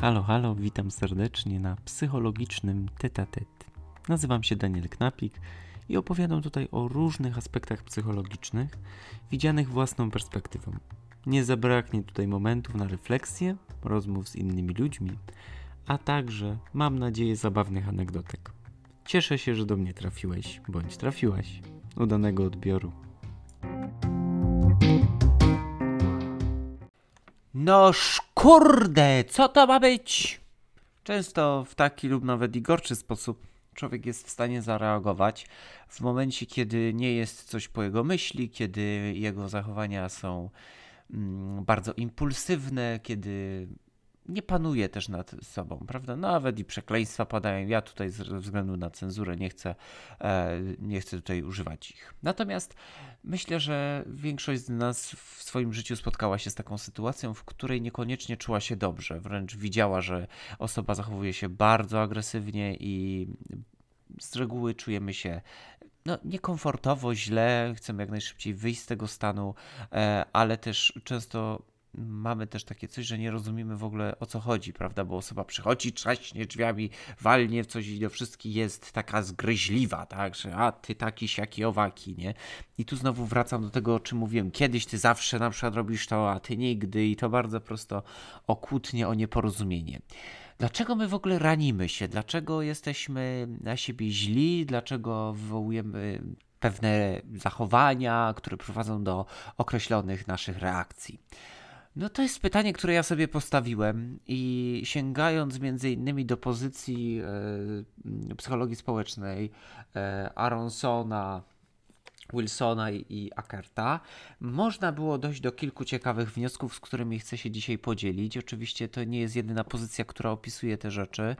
Halo, halo, witam serdecznie na psychologicznym tetatet. Nazywam się Daniel Knapik i opowiadam tutaj o różnych aspektach psychologicznych, widzianych własną perspektywą. Nie zabraknie tutaj momentów na refleksję, rozmów z innymi ludźmi, a także, mam nadzieję, zabawnych anegdotek. Cieszę się, że do mnie trafiłeś, bądź trafiłaś. Udanego odbioru. No kurde, co to ma być? Często w taki lub nawet i gorszy sposób człowiek jest w stanie zareagować w momencie, kiedy nie jest coś po jego myśli, kiedy jego zachowania są mm, bardzo impulsywne, kiedy nie panuje też nad sobą, prawda? Nawet i przekleństwa padają. Ja tutaj ze względu na cenzurę nie chcę, e, nie chcę tutaj używać ich. Natomiast myślę, że większość z nas w swoim życiu spotkała się z taką sytuacją, w której niekoniecznie czuła się dobrze. Wręcz widziała, że osoba zachowuje się bardzo agresywnie i z reguły czujemy się no, niekomfortowo, źle, chcemy jak najszybciej wyjść z tego stanu, e, ale też często mamy też takie coś, że nie rozumiemy w ogóle o co chodzi, prawda? Bo osoba przychodzi, trzaśnie drzwiami, walnie w coś i do wszystkich jest taka zgryźliwa, tak? Że a ty taki, siaki, owaki, nie? I tu znowu wracam do tego, o czym mówiłem. Kiedyś ty zawsze na przykład robisz to, a ty nigdy i to bardzo prosto o kłótnie, o nieporozumienie. Dlaczego my w ogóle ranimy się? Dlaczego jesteśmy na siebie źli? Dlaczego wywołujemy pewne zachowania, które prowadzą do określonych naszych reakcji? No to jest pytanie, które ja sobie postawiłem i sięgając między innymi do pozycji e, psychologii społecznej e, Aronsona, Wilsona i Ackerta, można było dojść do kilku ciekawych wniosków, z którymi chcę się dzisiaj podzielić. Oczywiście to nie jest jedyna pozycja, która opisuje te rzeczy.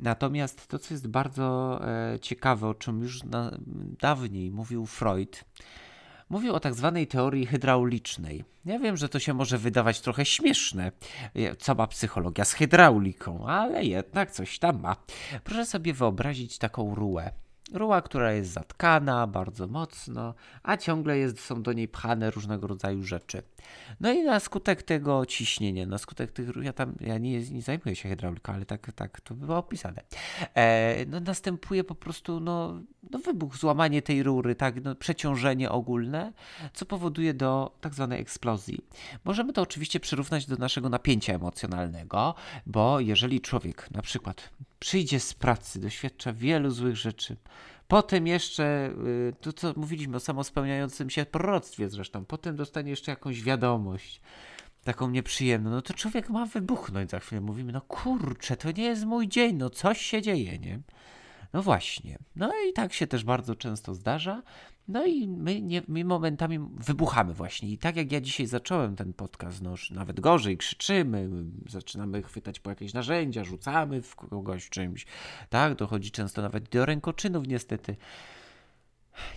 Natomiast to, co jest bardzo e, ciekawe, o czym już na, dawniej mówił Freud, Mówił o tak zwanej teorii hydraulicznej. Ja wiem, że to się może wydawać trochę śmieszne. Co ma psychologia z hydrauliką, ale jednak coś tam ma. Proszę sobie wyobrazić taką rułę. Ruła, która jest zatkana bardzo mocno, a ciągle jest, są do niej pchane różnego rodzaju rzeczy. No i na skutek tego ciśnienia, na skutek tych, ja tam, ja nie, nie zajmuję się hydrauliką, ale tak, tak to było opisane, e, no następuje po prostu, no, no wybuch, złamanie tej rury, tak, no, przeciążenie ogólne, co powoduje do tak zwanej eksplozji. Możemy to oczywiście przyrównać do naszego napięcia emocjonalnego, bo jeżeli człowiek na przykład przyjdzie z pracy, doświadcza wielu złych rzeczy, Potem jeszcze, y, to co mówiliśmy o samospełniającym się proroctwie zresztą, potem dostanie jeszcze jakąś wiadomość, taką nieprzyjemną, no to człowiek ma wybuchnąć za chwilę. Mówimy, no kurczę, to nie jest mój dzień, no coś się dzieje, nie? No właśnie. No i tak się też bardzo często zdarza. No i my, nie, my momentami wybuchamy właśnie. I tak jak ja dzisiaj zacząłem ten podcast, no nawet gorzej, krzyczymy, zaczynamy chwytać po jakieś narzędzia, rzucamy w kogoś czymś. Tak, dochodzi często nawet do rękoczynów niestety.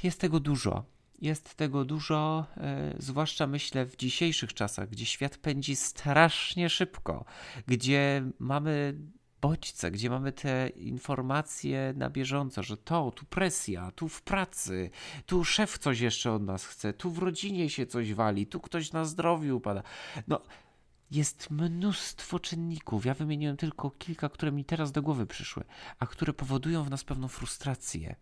Jest tego dużo. Jest tego dużo, e, zwłaszcza myślę w dzisiejszych czasach, gdzie świat pędzi strasznie szybko, gdzie mamy bodźce, gdzie mamy te informacje na bieżąco, że to, tu presja, tu w pracy, tu szef coś jeszcze od nas chce, tu w rodzinie się coś wali, tu ktoś na zdrowiu upada. No, jest mnóstwo czynników. Ja wymieniłem tylko kilka, które mi teraz do głowy przyszły, a które powodują w nas pewną frustrację.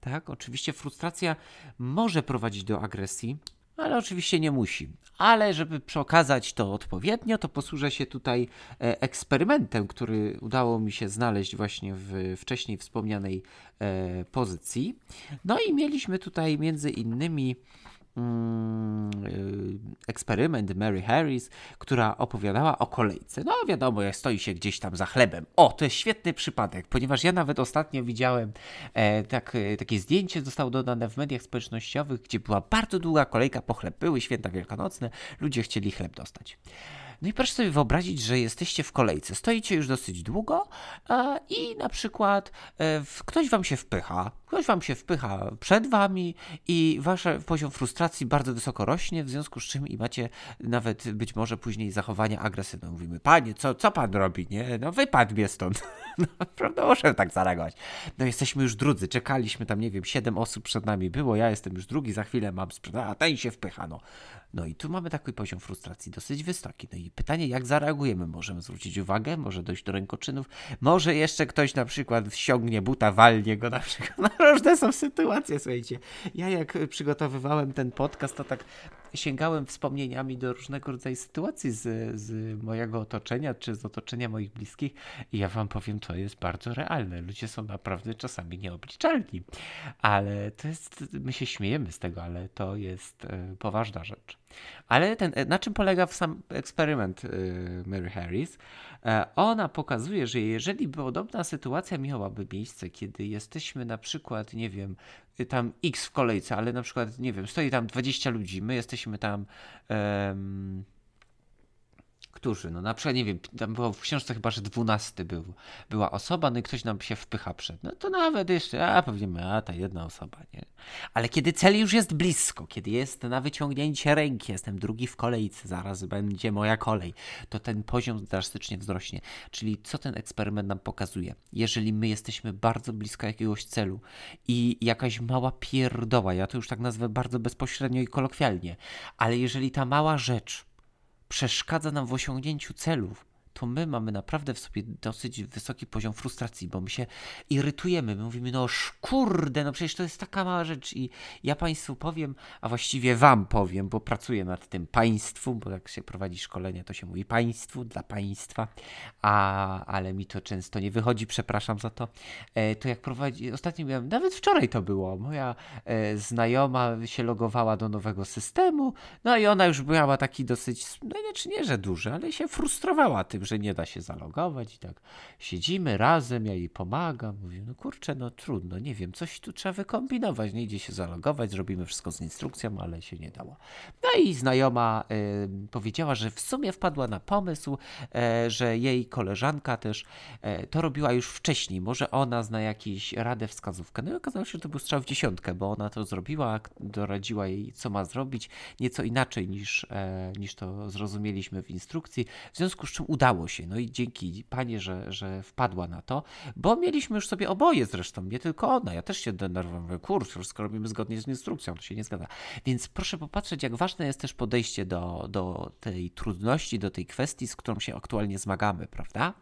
Tak, oczywiście frustracja może prowadzić do agresji, ale oczywiście nie musi. Ale żeby przekazać to odpowiednio, to posłużę się tutaj e, eksperymentem, który udało mi się znaleźć właśnie w wcześniej wspomnianej e, pozycji. No i mieliśmy tutaj między innymi eksperyment Mary Harris, która opowiadała o kolejce. No wiadomo, jak stoi się gdzieś tam za chlebem. O, to jest świetny przypadek, ponieważ ja nawet ostatnio widziałem e, tak, e, takie zdjęcie, zostało dodane w mediach społecznościowych, gdzie była bardzo długa kolejka po chleb. Były święta wielkanocne, ludzie chcieli chleb dostać. No i proszę sobie wyobrazić, że jesteście w kolejce, stoicie już dosyć długo e, i na przykład e, ktoś wam się wpycha, ktoś wam się wpycha przed wami i wasz poziom frustracji bardzo wysoko rośnie, w związku z czym i macie nawet być może później zachowania agresywne. Mówimy, panie, co, co pan robi, nie? No wypadł mnie stąd. No, prawda, muszę tak zareagować. No jesteśmy już drudzy, czekaliśmy tam, nie wiem, siedem osób przed nami było, ja jestem już drugi, za chwilę mam sprzedać, a ten się wpycha, no. No i tu mamy taki poziom frustracji dosyć wysoki. No i pytanie, jak zareagujemy? Możemy zwrócić uwagę, może dojść do rękoczynów, może jeszcze ktoś na przykład ściągnie buta, walnie go na przykład. No różne są sytuacje, słuchajcie. Ja jak przygotowywałem ten podcast, to tak sięgałem wspomnieniami do różnego rodzaju sytuacji z, z mojego otoczenia, czy z otoczenia moich bliskich i ja wam powiem, to jest bardzo realne. Ludzie są naprawdę czasami nieobliczalni, ale to jest, my się śmiejemy z tego, ale to jest e, poważna rzecz. Ale ten, na czym polega sam eksperyment y, Mary Harris? E, ona pokazuje, że jeżeli podobna sytuacja miałaby miejsce, kiedy jesteśmy na przykład, nie wiem, tam X w kolejce, ale na przykład, nie wiem, stoi tam 20 ludzi, my jesteśmy tam. Um, którzy, no na przykład, nie wiem, tam było w książce chyba, że dwunasty był, była osoba, no i ktoś nam się wpycha przed, no to nawet jeszcze, a powiemy, a ta jedna osoba, nie? Ale kiedy cel już jest blisko, kiedy jest na wyciągnięcie ręki, jestem drugi w kolejce, zaraz będzie moja kolej, to ten poziom drastycznie wzrośnie. Czyli co ten eksperyment nam pokazuje? Jeżeli my jesteśmy bardzo blisko jakiegoś celu i jakaś mała pierdoła, ja to już tak nazwę bardzo bezpośrednio i kolokwialnie, ale jeżeli ta mała rzecz przeszkadza nam w osiągnięciu celów, to my mamy naprawdę w sobie dosyć wysoki poziom frustracji, bo my się irytujemy. My mówimy, no kurde, no przecież to jest taka mała rzecz i ja Państwu powiem, a właściwie Wam powiem, bo pracuję nad tym Państwu, bo jak się prowadzi szkolenie, to się mówi Państwu, dla Państwa, a, ale mi to często nie wychodzi, przepraszam za to. E, to jak prowadzi, ostatnio miałem, nawet wczoraj to było, moja e, znajoma się logowała do nowego systemu, no i ona już miała taki dosyć, no nie, nie, że duży, ale się frustrowała tym, że nie da się zalogować i tak siedzimy razem, ja jej pomagam, mówię, no kurczę, no trudno, nie wiem, coś tu trzeba wykombinować, nie idzie się zalogować, zrobimy wszystko z instrukcją, ale się nie dało. No i znajoma y, powiedziała, że w sumie wpadła na pomysł, y, że jej koleżanka też y, to robiła już wcześniej, może ona zna jakąś radę, wskazówkę. No i okazało się, że to był strzał w dziesiątkę, bo ona to zrobiła, doradziła jej, co ma zrobić, nieco inaczej niż, niż to zrozumieliśmy w instrukcji, w związku z czym udało udało się. No i dzięki Panie, że, że wpadła na to, bo mieliśmy już sobie oboje zresztą, nie tylko ona. Ja też się denerwowałem, kurczę, wszystko robimy zgodnie z instrukcją, to się nie zgadza. Więc proszę popatrzeć, jak ważne jest też podejście do, do tej trudności, do tej kwestii, z którą się aktualnie zmagamy, prawda?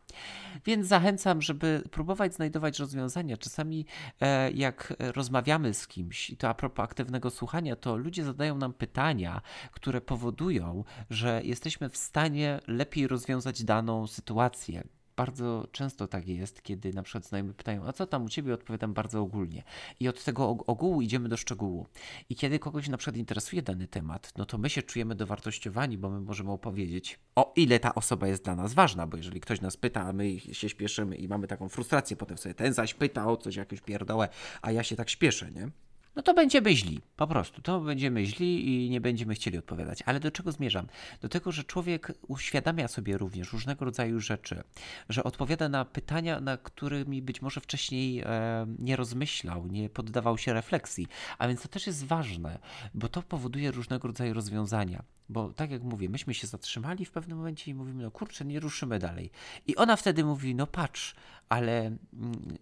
Więc zachęcam, żeby próbować znajdować rozwiązania. Czasami e, jak rozmawiamy z kimś, i to a propos aktywnego słuchania, to ludzie zadają nam pytania, które powodują, że jesteśmy w stanie lepiej rozwiązać daną sytuację. Bardzo często tak jest, kiedy na przykład znajomi pytają, a co tam u ciebie? Odpowiadam bardzo ogólnie. I od tego ogółu idziemy do szczegółu. I kiedy kogoś na przykład interesuje dany temat, no to my się czujemy dowartościowani, bo my możemy opowiedzieć, o ile ta osoba jest dla nas ważna, bo jeżeli ktoś nas pyta, a my się śpieszymy i mamy taką frustrację, potem sobie ten zaś pyta o coś, jakąś pierdołę, a ja się tak śpieszę, nie? No to będziemy źli. Po prostu. To będziemy źli i nie będziemy chcieli odpowiadać. Ale do czego zmierzam? Do tego, że człowiek uświadamia sobie również różnego rodzaju rzeczy, że odpowiada na pytania, na którymi być może wcześniej e, nie rozmyślał, nie poddawał się refleksji. A więc to też jest ważne, bo to powoduje różnego rodzaju rozwiązania. Bo tak jak mówię, myśmy się zatrzymali w pewnym momencie i mówimy, no kurczę, nie ruszymy dalej. I ona wtedy mówi, no patrz, ale, mm,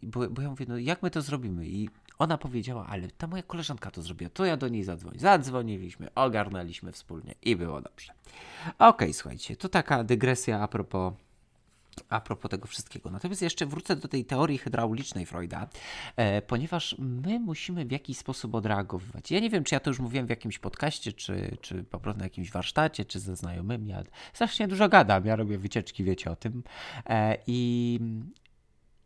bo, bo ja mówię, no jak my to zrobimy? I ona powiedziała, ale ta moja koleżanka to zrobiła, to ja do niej zadzwonię. Zadzwoniliśmy, ogarnęliśmy wspólnie i było dobrze. Okej, okay, słuchajcie, to taka dygresja a propos a propos tego wszystkiego. Natomiast jeszcze wrócę do tej teorii hydraulicznej Freuda, e, ponieważ my musimy w jakiś sposób odreagowywać. Ja nie wiem, czy ja to już mówiłem w jakimś podcaście, czy, czy po prostu na jakimś warsztacie, czy ze znajomymi. Ja strasznie dużo gadam, ja robię wycieczki, wiecie o tym. E, I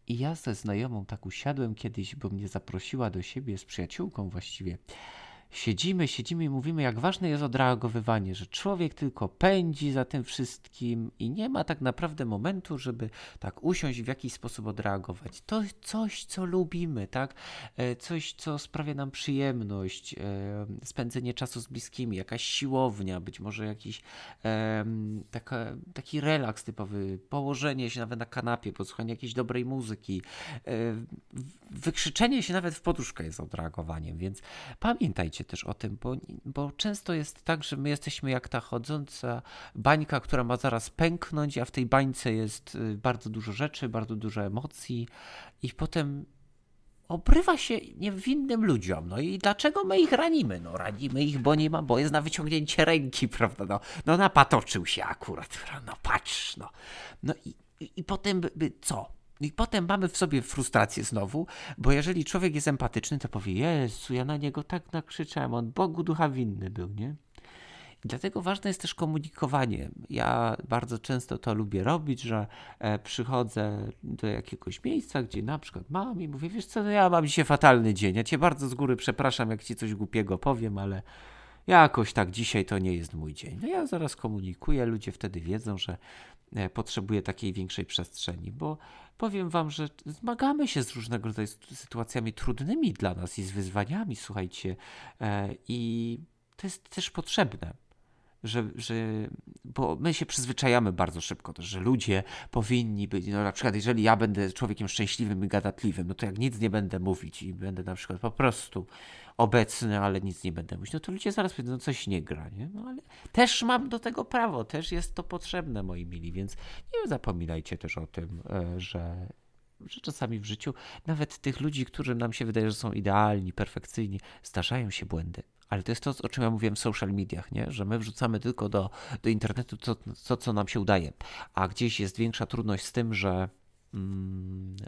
i ja ze znajomą tak usiadłem kiedyś, bo mnie zaprosiła do siebie z przyjaciółką właściwie siedzimy, siedzimy i mówimy, jak ważne jest odreagowywanie, że człowiek tylko pędzi za tym wszystkim i nie ma tak naprawdę momentu, żeby tak usiąść w jakiś sposób odreagować. To coś, co lubimy, tak? E, coś, co sprawia nam przyjemność, e, spędzenie czasu z bliskimi, jakaś siłownia, być może jakiś taka, taki relaks typowy, położenie się nawet na kanapie, posłuchanie jakiejś dobrej muzyki, e, wykrzyczenie się nawet w poduszkę jest odreagowaniem, więc pamiętajcie, też o tym, bo, bo często jest tak, że my jesteśmy jak ta chodząca bańka, która ma zaraz pęknąć, a w tej bańce jest y, bardzo dużo rzeczy, bardzo dużo emocji i potem obrywa się niewinnym ludziom. No i dlaczego my ich ranimy? No ranimy ich, bo nie ma, bo jest na wyciągnięcie ręki, prawda? No, no napatoczył się akurat, no patrz, no. No i, i, i potem by, by co? I potem mamy w sobie frustrację znowu, bo jeżeli człowiek jest empatyczny, to powie, Jezu, ja na niego tak nakrzyczałem, on Bogu ducha winny był, nie? Dlatego ważne jest też komunikowanie. Ja bardzo często to lubię robić, że e, przychodzę do jakiegoś miejsca, gdzie na przykład mam i mówię, wiesz co, no ja mam dzisiaj fatalny dzień, ja cię bardzo z góry przepraszam, jak ci coś głupiego powiem, ale jakoś tak dzisiaj to nie jest mój dzień. No ja zaraz komunikuję, ludzie wtedy wiedzą, że e, potrzebuję takiej większej przestrzeni, bo powiem wam, że zmagamy się z różnego rodzaju sytuacjami trudnymi dla nas i z wyzwaniami, słuchajcie, e, i to jest też potrzebne że, że, bo my się przyzwyczajamy bardzo szybko też, że ludzie powinni być, no na przykład jeżeli ja będę człowiekiem szczęśliwym i gadatliwym, no to jak nic nie będę mówić i będę na przykład po prostu obecny, ale nic nie będę mówić, no to ludzie zaraz powiedzą, no coś nie gra, nie? No ale też mam do tego prawo, też jest to potrzebne, moi mili, więc nie zapominajcie też o tym, e, że że czasami w życiu nawet tych ludzi, którzy nam się wydaje, że są idealni, perfekcyjni, zdarzają się błędy. Ale to jest to, o czym ja mówiłem w social mediach, nie? że my wrzucamy tylko do, do internetu to, to, co nam się udaje, a gdzieś jest większa trudność z tym, że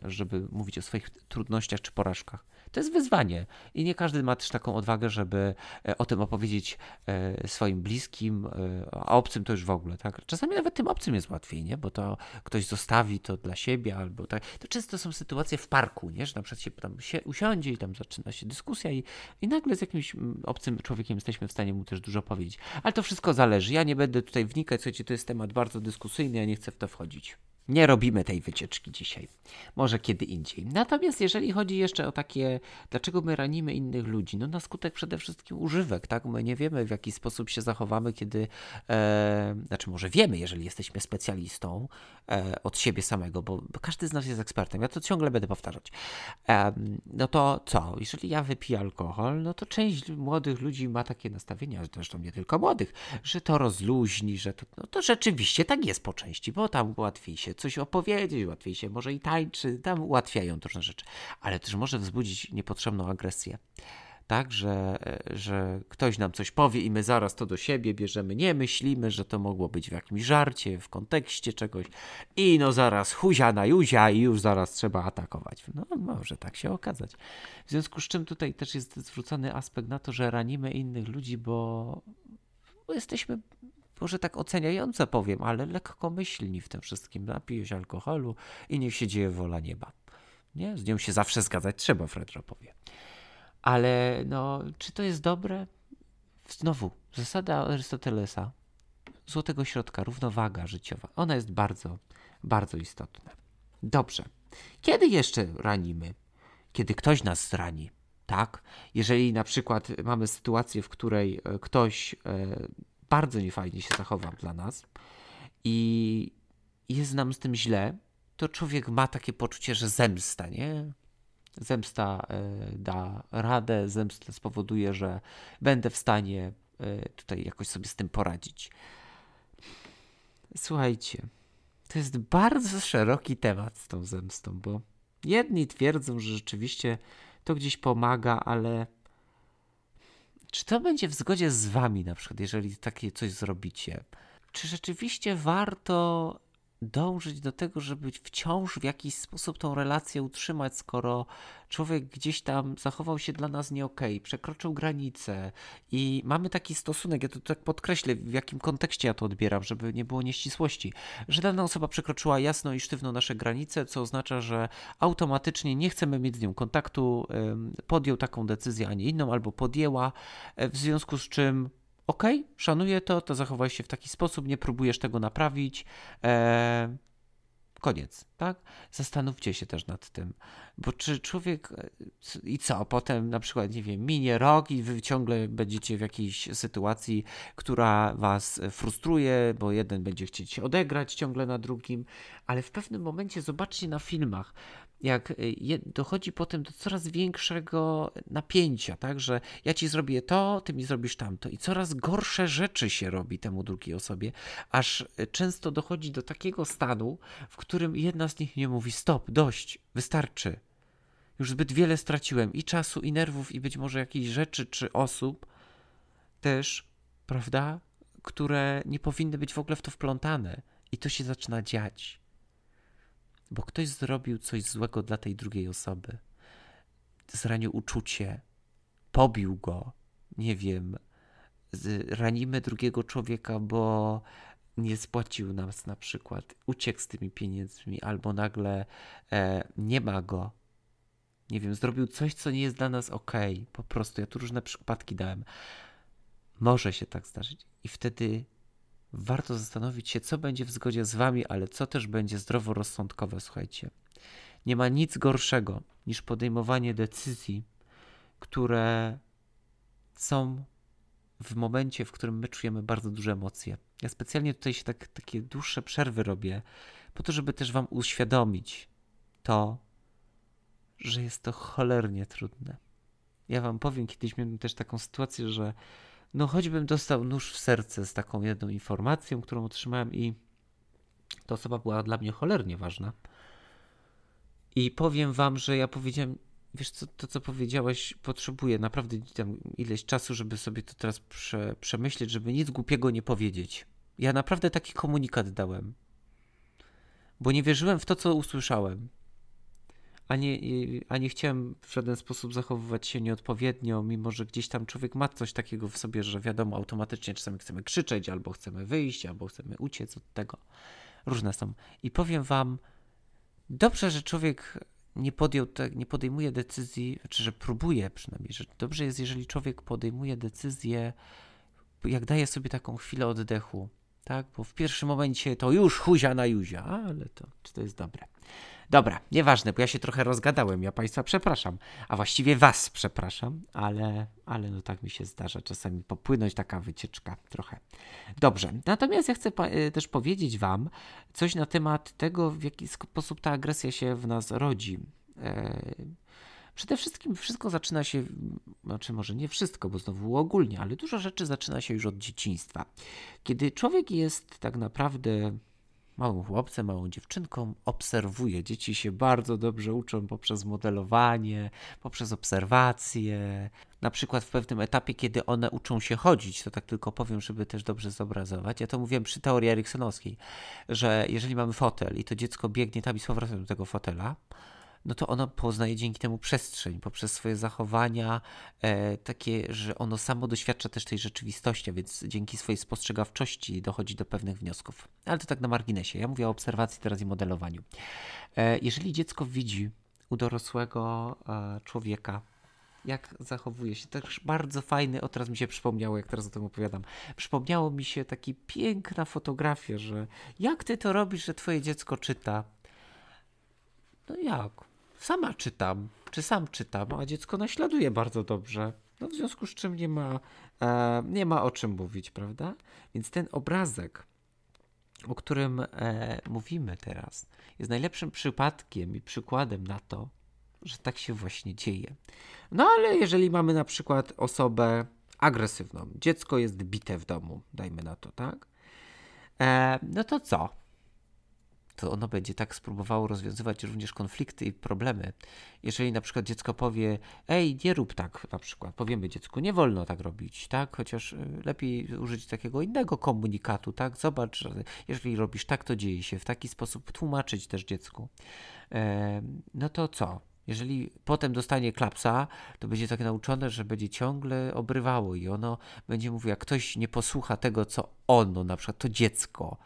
żeby mówić o swoich trudnościach czy porażkach. To jest wyzwanie i nie każdy ma też taką odwagę, żeby e, o tym opowiedzieć e, swoim bliskim, e, a obcym to już w ogóle, tak? Czasami nawet tym obcym jest łatwiej, nie? Bo to ktoś zostawi to dla siebie albo tak. To często są sytuacje w parku, nie? Że na przykład się tam się usiądzie i tam zaczyna się dyskusja i, i nagle z jakimś mm, obcym człowiekiem jesteśmy w stanie mu też dużo powiedzieć. Ale to wszystko zależy. Ja nie będę tutaj wnikać, słuchajcie, to jest temat bardzo dyskusyjny, ja nie chcę w to wchodzić. Nie robimy tej wycieczki dzisiaj. Może kiedy indziej. Natomiast jeżeli chodzi jeszcze o takie, dlaczego my ranimy innych ludzi? No na skutek przede wszystkim używek, tak? My nie wiemy w jaki sposób się zachowamy, kiedy, e, znaczy może wiemy, jeżeli jesteśmy specjalistą e, od siebie samego, bo, każdy z nas jest ekspertem. Ja to ciągle będę powtarzać. E, no to co? Jeżeli ja wypiję alkohol, no to część młodych ludzi ma takie nastawienia, zresztą nie tylko młodych, że to rozluźni, że to, no to rzeczywiście tak jest po części, bo tam łatwiej się coś opowiedzieć, łatwiej się może i tańczy, tam ułatwiają różne rzeczy, ale też może wzbudzić niepotrzebną agresję. Tak, że, że ktoś nam coś powie i my zaraz to do siebie bierzemy, nie myślimy, że to mogło być w jakimś żarcie, w kontekście czegoś i no zaraz huzia na juzia i już zaraz trzeba atakować. No może tak się okazać. W związku z czym tutaj też jest zwrócony aspekt na to, że ranimy innych ludzi, bo jesteśmy może tak oceniająco powiem, ale lekkomyślni w tym wszystkim. Napije się alkoholu i niech się dzieje wola nieba. Nie? Z nią się zawsze zgadzać trzeba, Fredro powie. Ale no, czy to jest dobre? Znowu, zasada Arystotelesa, złotego środka, równowaga życiowa, ona jest bardzo, bardzo istotna. Dobrze. Kiedy jeszcze ranimy? Kiedy ktoś nas zrani, tak? Jeżeli na przykład mamy sytuację, w której e, ktoś e, bardzo niefajnie się zachował dla nas i jest nam z tym źle, to człowiek ma takie poczucie, że zemsta, nie? Zemsta y, da radę, zemsta spowoduje, że będę w stanie y, tutaj jakoś sobie z tym poradzić. Słuchajcie, to jest bardzo szeroki temat z tą zemstą, bo jedni twierdzą, że rzeczywiście to gdzieś pomaga, ale czy to będzie w zgodzie z wami, na przykład, jeżeli takie coś zrobicie? Czy rzeczywiście warto dążyć do tego, żeby wciąż w jakiś sposób tą relację utrzymać, skoro człowiek gdzieś tam zachował się dla nas nie okay, przekroczył granicę i mamy taki stosunek, ja to tak podkreślę, w jakim kontekście ja to odbieram, żeby nie było nieścisłości, że dana osoba przekroczyła jasno i sztywno nasze granice, co oznacza, że automatycznie nie chcemy mieć z nią kontaktu, podjął taką decyzję, a nie inną, albo podjęła, e, w związku z czym ok, szanuję to, to zachowaj się w taki sposób, nie próbujesz tego naprawić. E, koniec, tak? Zastanówcie się też nad tym, bo czy człowiek e, i co, potem na przykład, nie wiem, minie rok i wy ciągle będziecie w jakiejś sytuacji, która was frustruje, bo jeden będzie chcieć się odegrać ciągle na drugim, ale w pewnym momencie zobaczcie na filmach, jak y, dochodzi potem do coraz większego napięcia, tak, że ja ci zrobię to, ty mi zrobisz tamto i coraz gorsze rzeczy się robi temu drugiej osobie, aż y, często dochodzi do takiego stanu, w którym jedna z nich nie mówi stop, dość, wystarczy. Już zbyt wiele straciłem i czasu, i nerwów, i być może jakichś rzeczy czy osób też, prawda, które nie powinny być w ogóle w to wplątane. I to się zaczyna dziać. Bo ktoś zrobił coś złego dla tej drugiej osoby. Zranił uczucie, pobił go, nie wiem, ranimy drugiego człowieka, bo nie spłacił nas na przykład, uciekł z tymi pieniędzmi, albo nagle e, nie ma go. Nie wiem, zrobił coś, co nie jest dla nas ok. Po prostu, ja tu różne przypadki dałem. Może się tak zdarzyć. I wtedy warto zastanowić się, co będzie w zgodzie z wami, ale co też będzie zdroworozsądkowe, słuchajcie. Nie ma nic gorszego niż podejmowanie decyzji, które są w momencie, w którym my czujemy bardzo duże emocje. Ja specjalnie tutaj się tak, takie dłuższe przerwy robię, po to, żeby też Wam uświadomić to, że jest to cholernie trudne. Ja Wam powiem, kiedyś miałem też taką sytuację, że no choćbym dostał nóż w serce z taką jedną informacją, którą otrzymałem i ta osoba była dla mnie cholernie ważna. I powiem Wam, że ja powiedziałem, wiesz co, to co powiedziałeś, potrzebuję naprawdę ileś czasu, żeby sobie to teraz prze, przemyśleć, żeby nic głupiego nie powiedzieć. Ja naprawdę taki komunikat dałem, bo nie wierzyłem w to, co usłyszałem. A nie, a nie chciałem w żaden sposób zachowywać się nieodpowiednio, mimo że gdzieś tam człowiek ma coś takiego w sobie, że wiadomo, automatycznie czasami chcemy krzyczeć, albo chcemy wyjść, albo chcemy uciec od tego. Różne są. I powiem wam, dobrze, że człowiek nie, podjął te, nie podejmuje decyzji, czy że próbuje przynajmniej, że dobrze jest, jeżeli człowiek podejmuje decyzję, jak daje sobie taką chwilę oddechu, tak? Bo w pierwszym momencie to już huzia na juzia, ale to, czy to jest dobre? Dobra, nieważne, bo ja się trochę rozgadałem, ja Państwa przepraszam, a właściwie Was przepraszam, ale, ale no tak mi się zdarza czasami popłynąć taka wycieczka trochę. Dobrze, natomiast ja chcę y, też powiedzieć Wam coś na temat tego, w jaki sposób ta agresja się w nas rodzi. E, przede wszystkim wszystko zaczyna się, znaczy może nie wszystko, bo znowu ogólnie, ale dużo rzeczy zaczyna się już od dzieciństwa. Kiedy człowiek jest tak naprawdę małym chłopcem, małą dziewczynką, obserwuje. Dzieci się bardzo dobrze uczą poprzez modelowanie, poprzez obserwacje. Na przykład w pewnym etapie, kiedy one uczą się chodzić, to tak tylko powiem, żeby też dobrze zobrazować. Ja to mówiłem przy teorii Eriksonowskiej, że jeżeli mamy fotel i to dziecko biegnie tam i z powrotem do tego fotela, no to ono poznaje dzięki temu przestrzeń, poprzez swoje zachowania, e, takie, że ono samo doświadcza też tej rzeczywistości, więc dzięki swojej spostrzegawczości dochodzi do pewnych wniosków. Ale to tak na marginesie. Ja mówię o obserwacji teraz i modelowaniu. E, jeżeli dziecko widzi u dorosłego e, człowieka, jak zachowuje się. Też bardzo fajny, o teraz mi się przypomniało, jak teraz o tym opowiadam. Przypomniało mi się taki piękna fotografia, że jak ty to robisz, że twoje dziecko czyta? No jak? Sama czytam, czy sam czytam, a dziecko naśladuje bardzo dobrze. No w związku z czym nie ma, e, nie ma o czym mówić, prawda? Więc ten obrazek, o którym e, mówimy teraz, jest najlepszym przypadkiem i przykładem na to, że tak się właśnie dzieje. No ale jeżeli mamy na przykład osobę agresywną, dziecko jest bite w domu, dajmy na to, tak? E, no to co? To ono będzie tak spróbowało rozwiązywać również konflikty i problemy. Jeżeli na przykład dziecko powie, ej, nie rób tak, na przykład, powiemy dziecku, nie wolno tak robić, tak, chociaż y, lepiej użyć takiego innego komunikatu, tak, zobacz, że jeżeli robisz tak, to dzieje się, w taki sposób tłumaczyć też dziecku. E, no to co? Jeżeli potem dostanie klapsa, to będzie tak nauczone, że będzie ciągle obrywało i ono będzie mówiło, jak ktoś nie posłucha tego, co ono, na przykład to dziecko,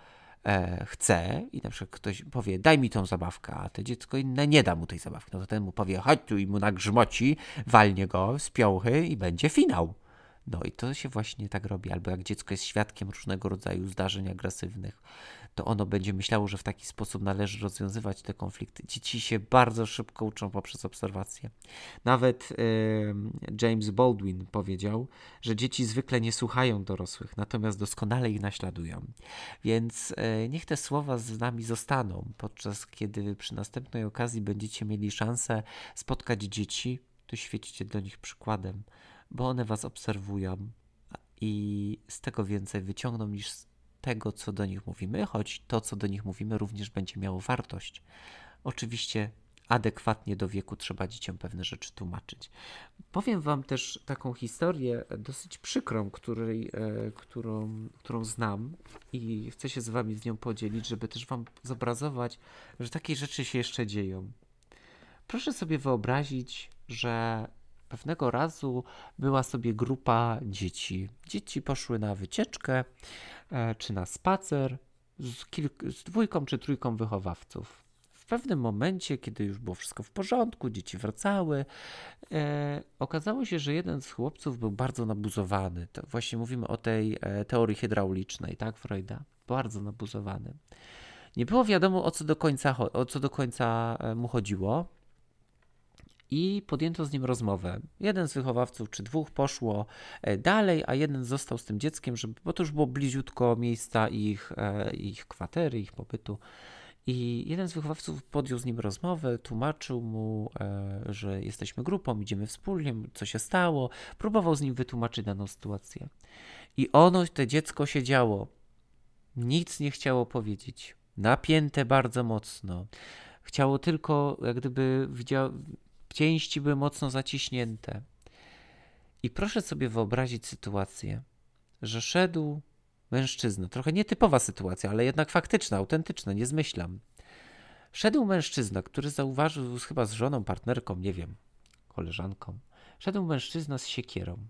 e, chce i na przykład ktoś powie, daj mi tą zabawkę, a to dziecko inne nie da mu tej zabawki, no to ten mu powie, chodź tu i mu nagrzmoci, walnie go z piąchy i będzie finał. No i to się właśnie tak robi, albo jak dziecko jest świadkiem różnego rodzaju zdarzeń agresywnych, to ono będzie myślało, że w taki sposób należy rozwiązywać te konflikty. Dzieci się bardzo szybko uczą poprzez obserwacje. Nawet James Baldwin powiedział, że dzieci zwykle nie słuchają dorosłych, natomiast doskonale ich naśladują. Więc e, niech te słowa z nami zostaną, podczas kiedy przy następnej okazji będziecie mieli szansę spotkać dzieci, to świecicie do nich przykładem, bo one was obserwują i z tego więcej wyciągną niż tego, co do nich mówimy, choć to, co do nich mówimy, również będzie miało wartość. Oczywiście adekwatnie do wieku trzeba dzieciom pewne rzeczy tłumaczyć. Powiem Wam też taką historię dosyć przykrą, której, e, którą, którą znam i chcę się z Wami z nią podzielić, żeby też Wam zobrazować, że takie rzeczy się jeszcze dzieją. Proszę sobie wyobrazić, że pewnego razu była sobie grupa dzieci. Dzieci poszły na wycieczkę e, czy na spacer z, kilk- z dwójką czy trójką wychowawców. W pewnym momencie, kiedy już było wszystko w porządku, dzieci wracały, e, okazało się, że jeden z chłopców był bardzo nabuzowany. To właśnie mówimy o tej e, teorii hydraulicznej, tak, Freuda? Bardzo nabuzowany. Nie było wiadomo, o co do końca, o co do końca e, mu chodziło i podjęto z nim rozmowę. Jeden z wychowawców czy dwóch poszło e, dalej, a jeden został z tym dzieckiem, żeby, bo to już było bliziutko miejsca ich, e, ich kwatery, ich pobytu. I jeden z wychowawców podjął z nim rozmowę, tłumaczył mu, e, że jesteśmy grupą, idziemy wspólnie, co się stało. Próbował z nim wytłumaczyć daną sytuację. I ono, to dziecko siedziało. Nic nie chciało powiedzieć. Napięte bardzo mocno. Chciało tylko, jak gdyby widział, pięści były mocno zaciśnięte. I proszę sobie wyobrazić sytuację, że szedł mężczyzna, trochę nietypowa sytuacja, ale jednak faktyczna, autentyczna, nie zmyślam. Szedł mężczyzna, który zauważył chyba z żoną, partnerką, nie wiem, koleżanką. Szedł mężczyzna z siekierą.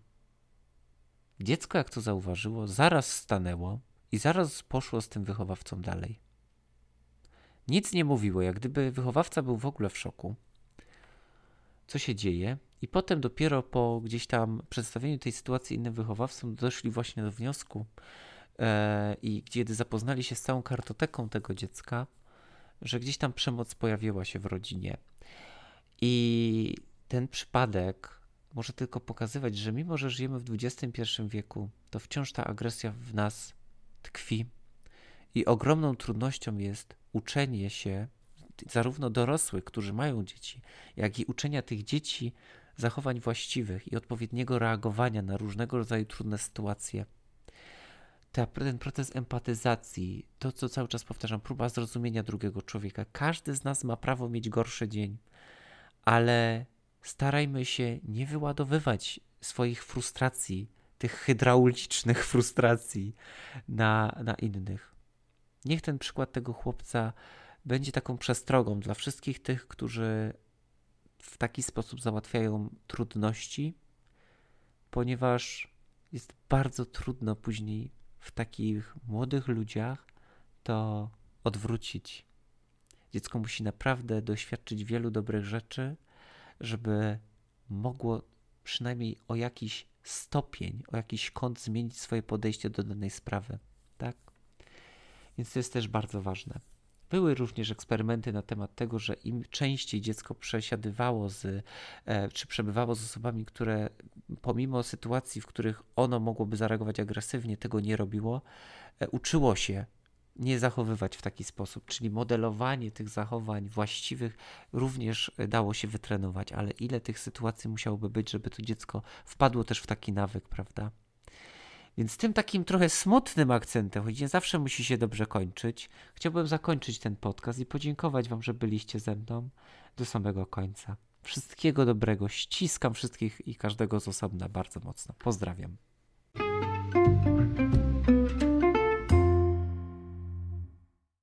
Dziecko, jak to zauważyło, zaraz stanęło i zaraz poszło z tym wychowawcą dalej. Nic nie mówiło, jak gdyby wychowawca był w ogóle w szoku co się dzieje, i potem dopiero po gdzieś tam przedstawieniu tej sytuacji innym wychowawcom doszli właśnie do wniosku e, i kiedy zapoznali się z całą kartoteką tego dziecka, że gdzieś tam przemoc pojawiła się w rodzinie. I ten przypadek może tylko pokazywać, że mimo, że żyjemy w XXI wieku, to wciąż ta agresja w nas tkwi i ogromną trudnością jest uczenie się zarówno dorosłych, którzy mają dzieci, jak i uczenia tych dzieci zachowań właściwych i odpowiedniego reagowania na różnego rodzaju trudne sytuacje. Ta, ten proces empatyzacji, to co cały czas powtarzam, próba zrozumienia drugiego człowieka. Każdy z nas ma prawo mieć gorszy dzień, ale starajmy się nie wyładowywać swoich frustracji, tych hydraulicznych frustracji na, na innych. Niech ten przykład tego chłopca będzie taką przestrogą dla wszystkich tych, którzy w taki sposób załatwiają trudności, ponieważ jest bardzo trudno później w takich młodych ludziach to odwrócić. Dziecko musi naprawdę doświadczyć wielu dobrych rzeczy, żeby mogło przynajmniej o jakiś stopień, o jakiś kąt zmienić swoje podejście do danej sprawy, tak? Więc to jest też bardzo ważne. Były również eksperymenty na temat tego, że im częściej dziecko przesiadywało z, e, czy przebywało z osobami, które pomimo sytuacji, w których ono mogłoby zareagować agresywnie, tego nie robiło, e, uczyło się nie zachowywać w taki sposób, czyli modelowanie tych zachowań właściwych również e, dało się wytrenować, ale ile tych sytuacji musiałoby być, żeby to dziecko wpadło też w taki nawyk, prawda? Więc tym takim trochę smutnym akcentem, choć nie zawsze musi się dobrze kończyć, chciałbym zakończyć ten podcast i podziękować Wam, że byliście ze mną do samego końca. Wszystkiego dobrego. Ściskam wszystkich i każdego z osobna bardzo mocno. Pozdrawiam.